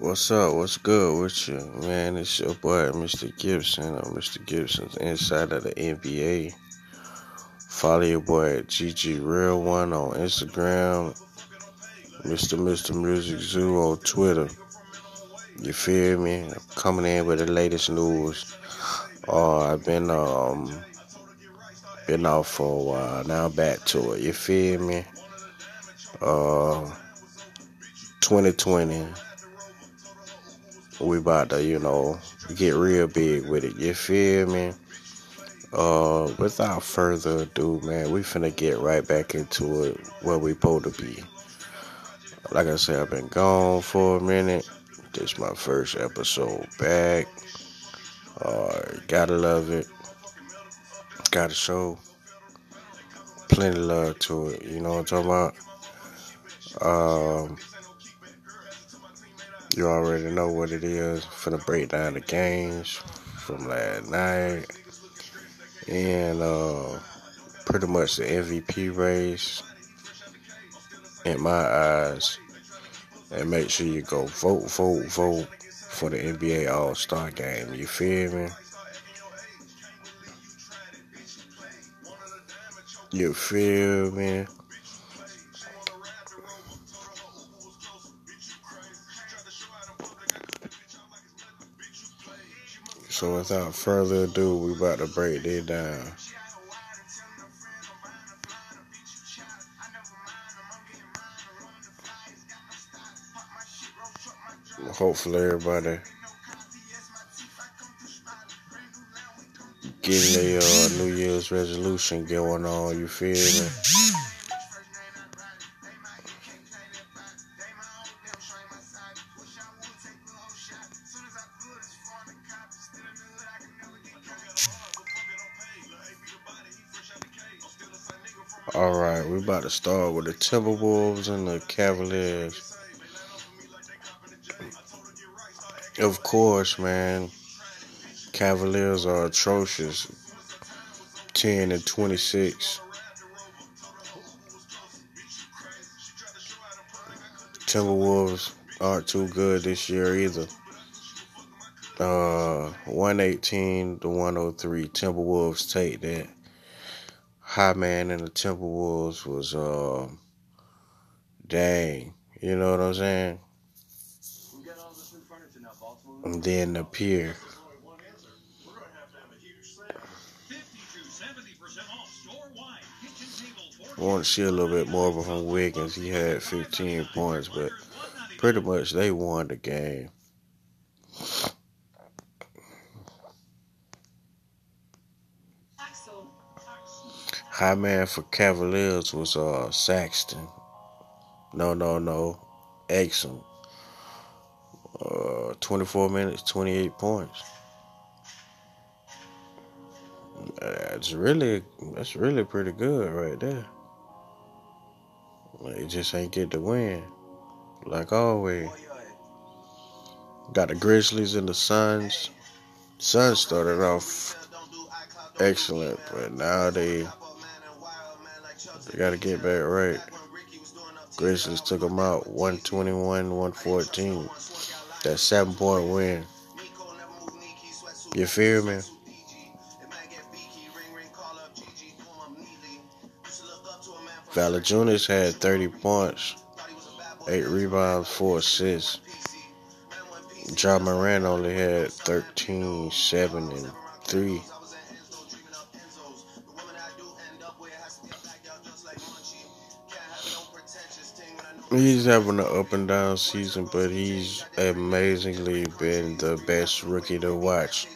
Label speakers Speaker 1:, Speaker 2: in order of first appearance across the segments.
Speaker 1: What's up? What's good with you? Man, it's your boy, Mr. Gibson, or Mr. Gibson's Inside of the NBA. Follow your boy at GG Real One on Instagram, Mr. Mr. Music Zoo on Twitter. You feel me? I'm coming in with the latest news. Uh, I've been um been off for a while. Now I'm back to it. You feel me? Uh, 2020 we about to, you know, get real big with it. You feel me? Uh, without further ado, man, we finna get right back into it where we supposed to be. Like I said, I've been gone for a minute. This my first episode back. Uh, gotta love it. Gotta show plenty love to it. You know what I'm talking about? Um, you already know what it is. For the breakdown of games from last night. And uh, pretty much the MVP race in my eyes. And make sure you go vote, vote, vote for the NBA All Star game. You feel me? You feel me? So without further ado, we about to break this down. Hopefully everybody getting their uh, New Year's resolution going on, you feel me? To start with the Timberwolves and the Cavaliers. Of course, man. Cavaliers are atrocious. 10 and 26. Timberwolves aren't too good this year either. Uh, 118 to 103. Timberwolves take that. High man in the Timberwolves was uh, dang. You know what I'm saying? And then the pier. Want to see a little bit more from Wiggins. He had 15 points, but pretty much they won the game. High man for Cavaliers was uh Sexton. No, no, no. Exum. Uh, 24 minutes, 28 points. That's really, that's really pretty good right there. They just ain't get the win, like always. Got the Grizzlies and the Suns. Suns started off excellent, but now they they got to get back right. Grizzlies took them out 121 114. That seven point win. You feel me? Valanciunas had 30 points, 8 rebounds, 4 assists. Ja Morant only had 13, 7, and 3. He's having an up and down season, but he's amazingly been the best rookie to watch.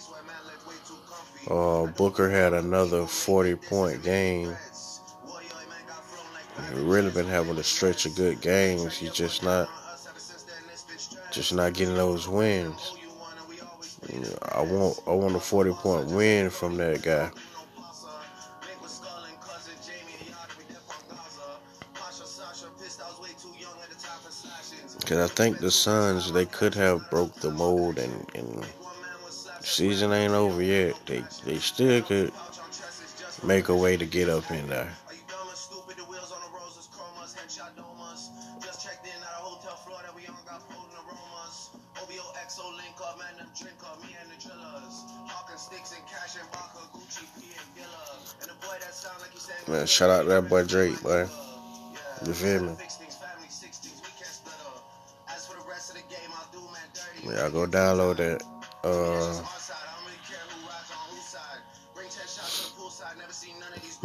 Speaker 1: Uh, Booker had another 40 point game. Really been having a stretch of good games. He's just not, just not getting those wins. I want, I want a 40 point win from that guy. Cause I think the Suns they could have broke the mold and, and season ain't over yet. They they still could make a way to get up in there. Man, shout out that boy Drake, boy. You feel me? Yeah, go download it. Uh,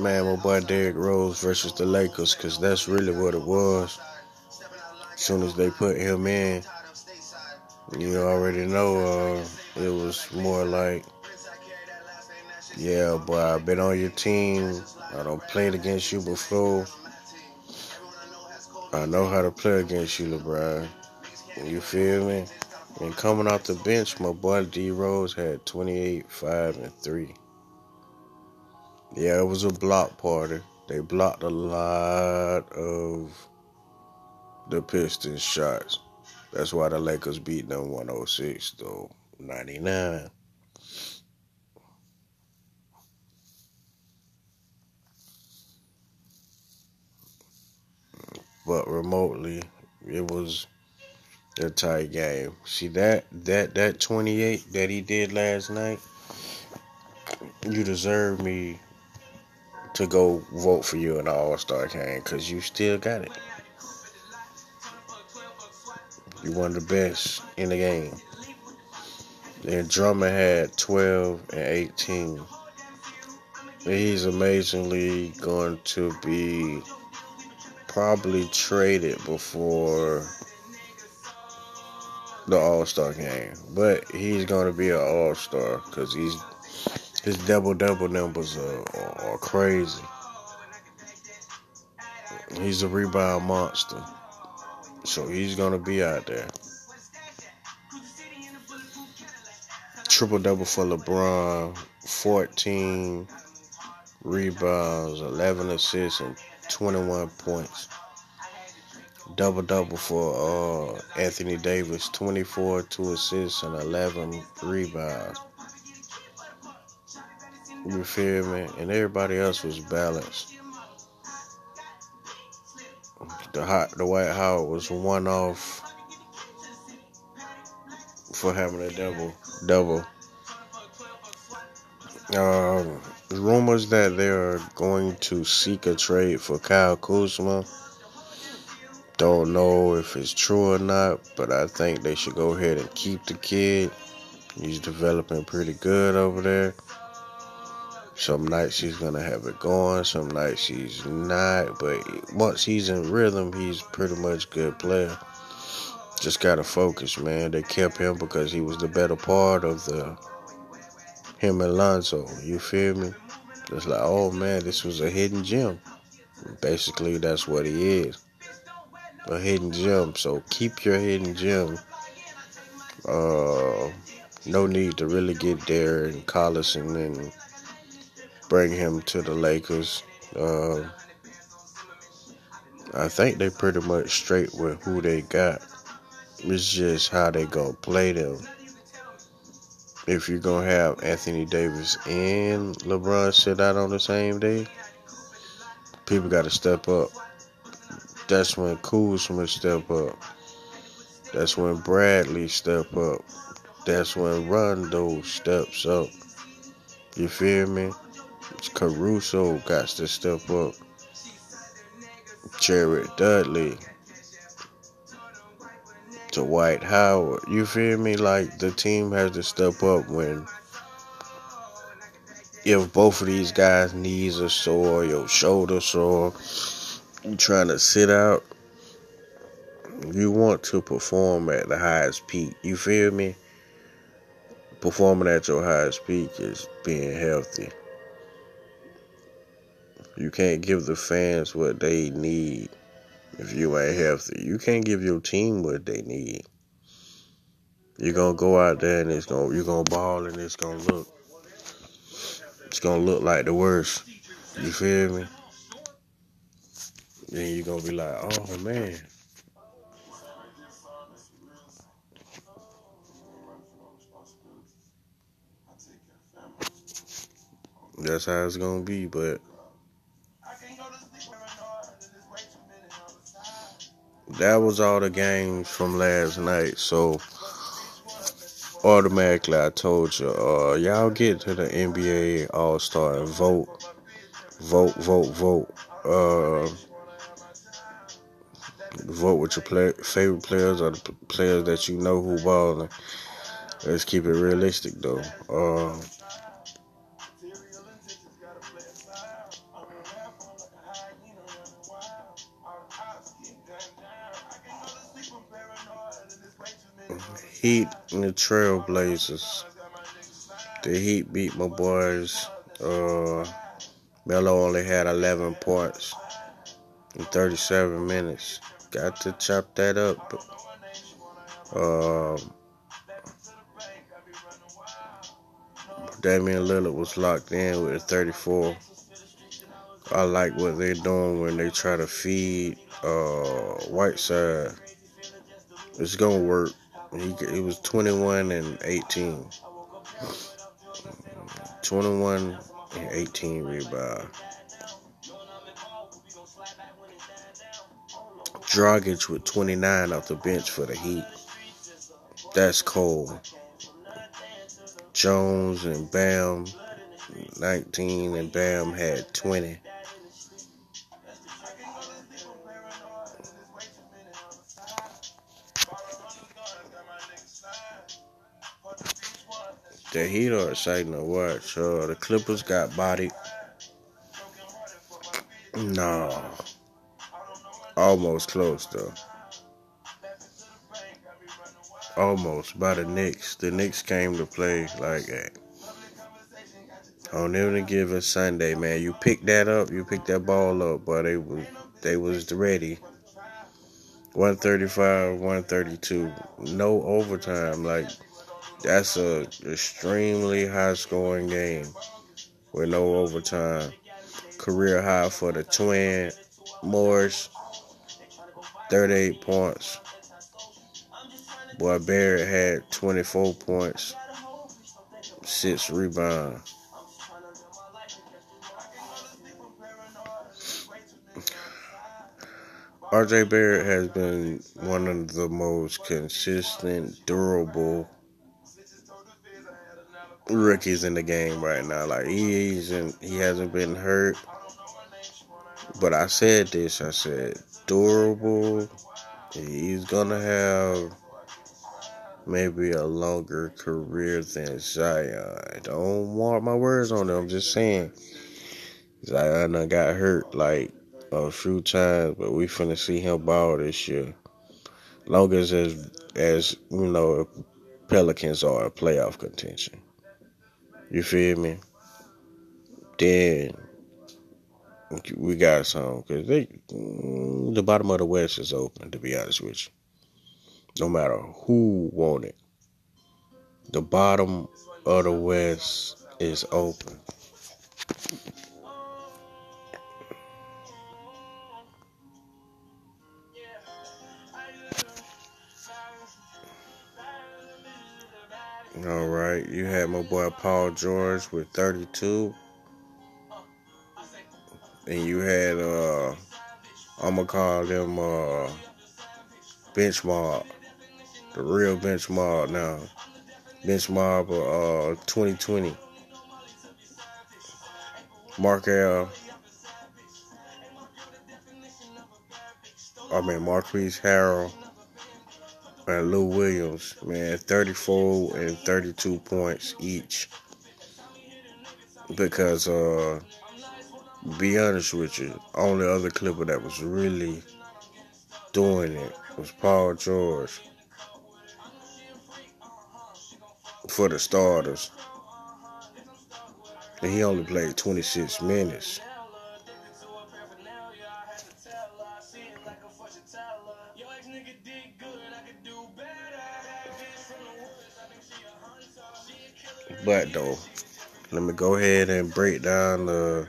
Speaker 1: man, my boy Derrick Rose versus the Lakers, because that's really what it was. As soon as they put him in, you already know uh, it was more like, yeah, boy, I've been on your team. I don't played against you before. I know how to play against you, LeBron. You feel me? And coming off the bench, my boy D Rose had 28, 5, and 3. Yeah, it was a block party. They blocked a lot of the Pistons shots. That's why the Lakers beat them 106 though 99. But remotely, it was a tight game. See that that that 28 that he did last night. You deserve me to go vote for you in the All Star game because you still got it. You one of the best in the game. And Drummond had 12 and 18. He's amazingly going to be probably traded before the All Star game, but he's to be an All Star because he's his double double numbers are, are, are crazy. He's a rebound monster, so he's to be out there. Triple double for LeBron, 14 rebounds, 11 assists, and 21 points. Double double for uh, Anthony Davis, 24, 2 assists, and 11 rebounds. You feel me? And everybody else was balanced. The hot, the White Howard was one off for having a double double. Um, rumors that they are going to seek a trade for Kyle Kuzma. Don't know if it's true or not, but I think they should go ahead and keep the kid. He's developing pretty good over there. Some nights he's gonna have it going, some nights he's not. But once he's in rhythm, he's pretty much a good player. Just gotta focus, man. They kept him because he was the better part of the him and Lonzo. You feel me? It's like, oh man, this was a hidden gem. Basically, that's what he is. A hidden gem. So keep your hidden gem. Uh, no need to really get Darren Collison and bring him to the Lakers. Uh, I think they pretty much straight with who they got. It's just how they gonna play them if you're gonna have Anthony Davis and LeBron sit out on the same day, people got to step up. That's when Kuzma step up. That's when Bradley step up. That's when Rondo steps up. You feel me? Caruso got to step up. Jared Dudley to Dwight Howard. You feel me? Like the team has to step up when if both of these guys' knees are sore, your shoulder sore, you trying to sit out. You want to perform at the highest peak. You feel me? Performing at your highest peak is being healthy. You can't give the fans what they need if you ain't healthy. You can't give your team what they need. You're gonna go out there and it's gonna you're gonna ball and it's gonna look it's gonna look like the worst. You feel me? Then you're gonna be like, oh man. That's how it's gonna be, but that was all the games from last night. So automatically I told you, uh, y'all get to the NBA All Star and vote, vote, vote, vote. Uh, vote with your play, favorite players or the players that you know who balling. Let's keep it realistic though. Uh, Heat and the Trailblazers. The Heat beat my boys. Uh, Melo only had 11 points in 37 minutes. Got to chop that up. Um, Damian Lillard was locked in with 34. I like what they're doing when they try to feed uh, Whiteside. It's gonna work. He, he was 21 and 18. 21 and 18 rebound. Dragic with 29 off the bench for the Heat. That's cold. Jones and Bam 19 and Bam had 20. The Heat are exciting to watch. Uh, the Clippers got bodied. No. Almost close, though. Almost by the Knicks. The Knicks came to play like that. on any given Sunday, man. You pick that up, you pick that ball up, but they was they was ready. 135, 132. No overtime. Like that's a extremely high scoring game with no overtime. Career high for the twin Morris, 38 points. Boy Barrett had 24 points, six rebounds. RJ Barrett has been one of the most consistent, durable rookies in the game right now. Like he isn't, he hasn't been hurt. But I said this. I said durable. He's gonna have maybe a longer career than Zion. Don't mark my words on it. I'm just saying. Zion got hurt like a few times, but we finna see him ball this year. Long as as as you know, Pelicans are a playoff contention. You feel me? Then we got some because they mm, the bottom of the West is open. To be honest with you, no matter who won it, the bottom of the West is open. All right, you had my boy Paul George with 32. And you had uh I'ma call them uh benchmark. The real benchmark now. Benchmark uh 2020. Markelle. I mean Marquise Harrell and Lou Williams, man, 34 and 32 points each. Because, uh, be honest with you, only other Clipper that was really doing it was Paul George. For the starters. And he only played 26 minutes. But though, let me go ahead and break down the.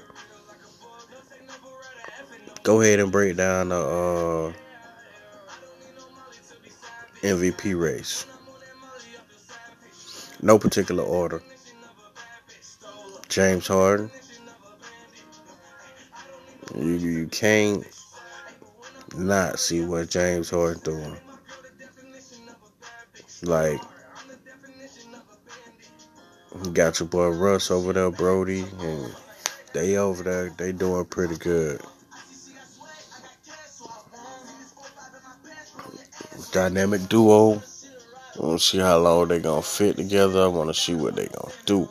Speaker 1: Go ahead and break down the uh, MVP race. No particular order. James Harden. You you can't not see what James Harden doing. Like got your boy Russ over there, Brody, and they over there, they doing pretty good. Dynamic duo. I want to see how long they're gonna fit together. I want to see what they're gonna do.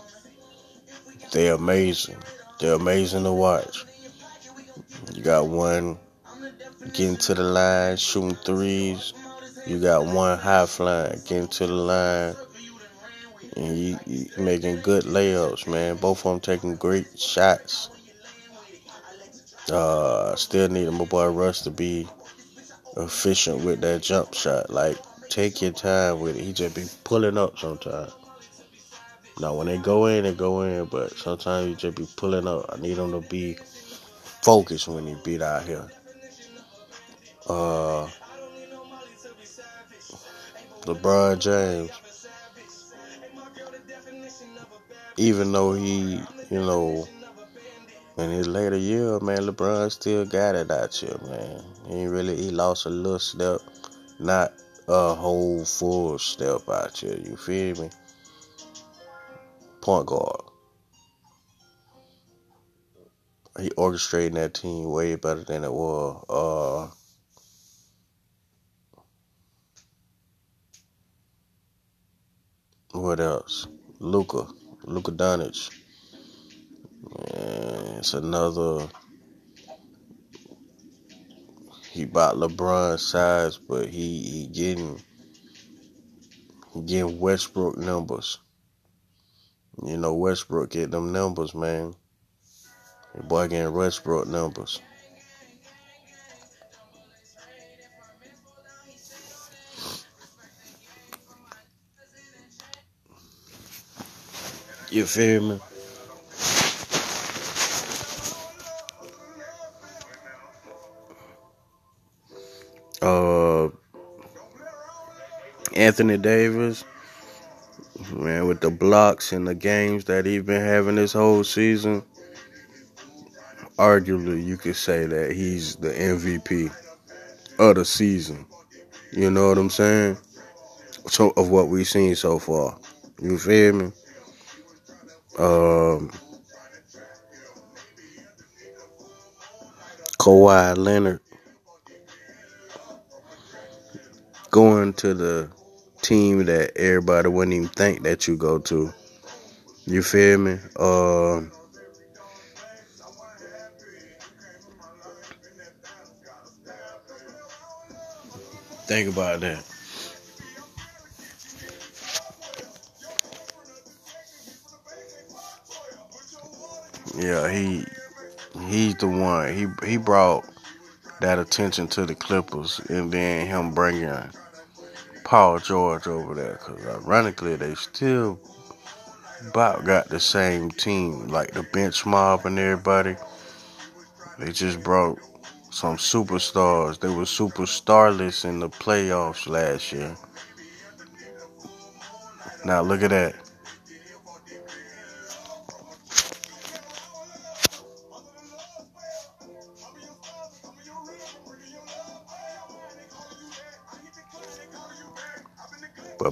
Speaker 1: They're amazing. They're amazing to watch. You got one getting to the line, shooting threes. You got one high flying, getting to the line, and you, you making good layups, man. Both of them taking great shots. Uh, still need my boy Russ to be efficient with that jump shot. Like, take your time with it. He just be pulling up sometimes. Now, when they go in, they go in, but sometimes you just be pulling up. I need him to be focused when he beat out here. Uh, LeBron James, even though he, you know, in his later year, man, LeBron still got it out here, man. He ain't really, he lost a little step, not a whole full step out here. You feel me? Point guard. He orchestrating that team way better than it was. Uh, what else? Luka, Luka Doncic. It's another. He bought LeBron size, but he, he getting getting Westbrook numbers. You know Westbrook get them numbers, man. The boy getting Westbrook numbers. You feel me? Anthony Davis, man, with the blocks and the games that he's been having this whole season, arguably you could say that he's the MVP of the season. You know what I'm saying? So of what we've seen so far. You feel me? Um, Kawhi Leonard going to the team that everybody wouldn't even think that you go to. You feel me? Uh, think about that. Yeah, he he's the one. He he brought that attention to the Clippers, and then him bringing Paul George over there. Because ironically, they still about got the same team, like the bench mob and everybody. They just brought some superstars. They were superstarless in the playoffs last year. Now look at that.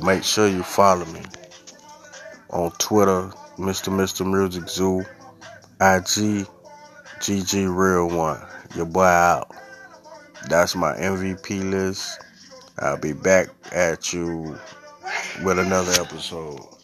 Speaker 1: Make sure you follow me on Twitter, Mr. Mr. Music Zoo, IG, GG Real One. Your boy out. That's my MVP list. I'll be back at you with another episode.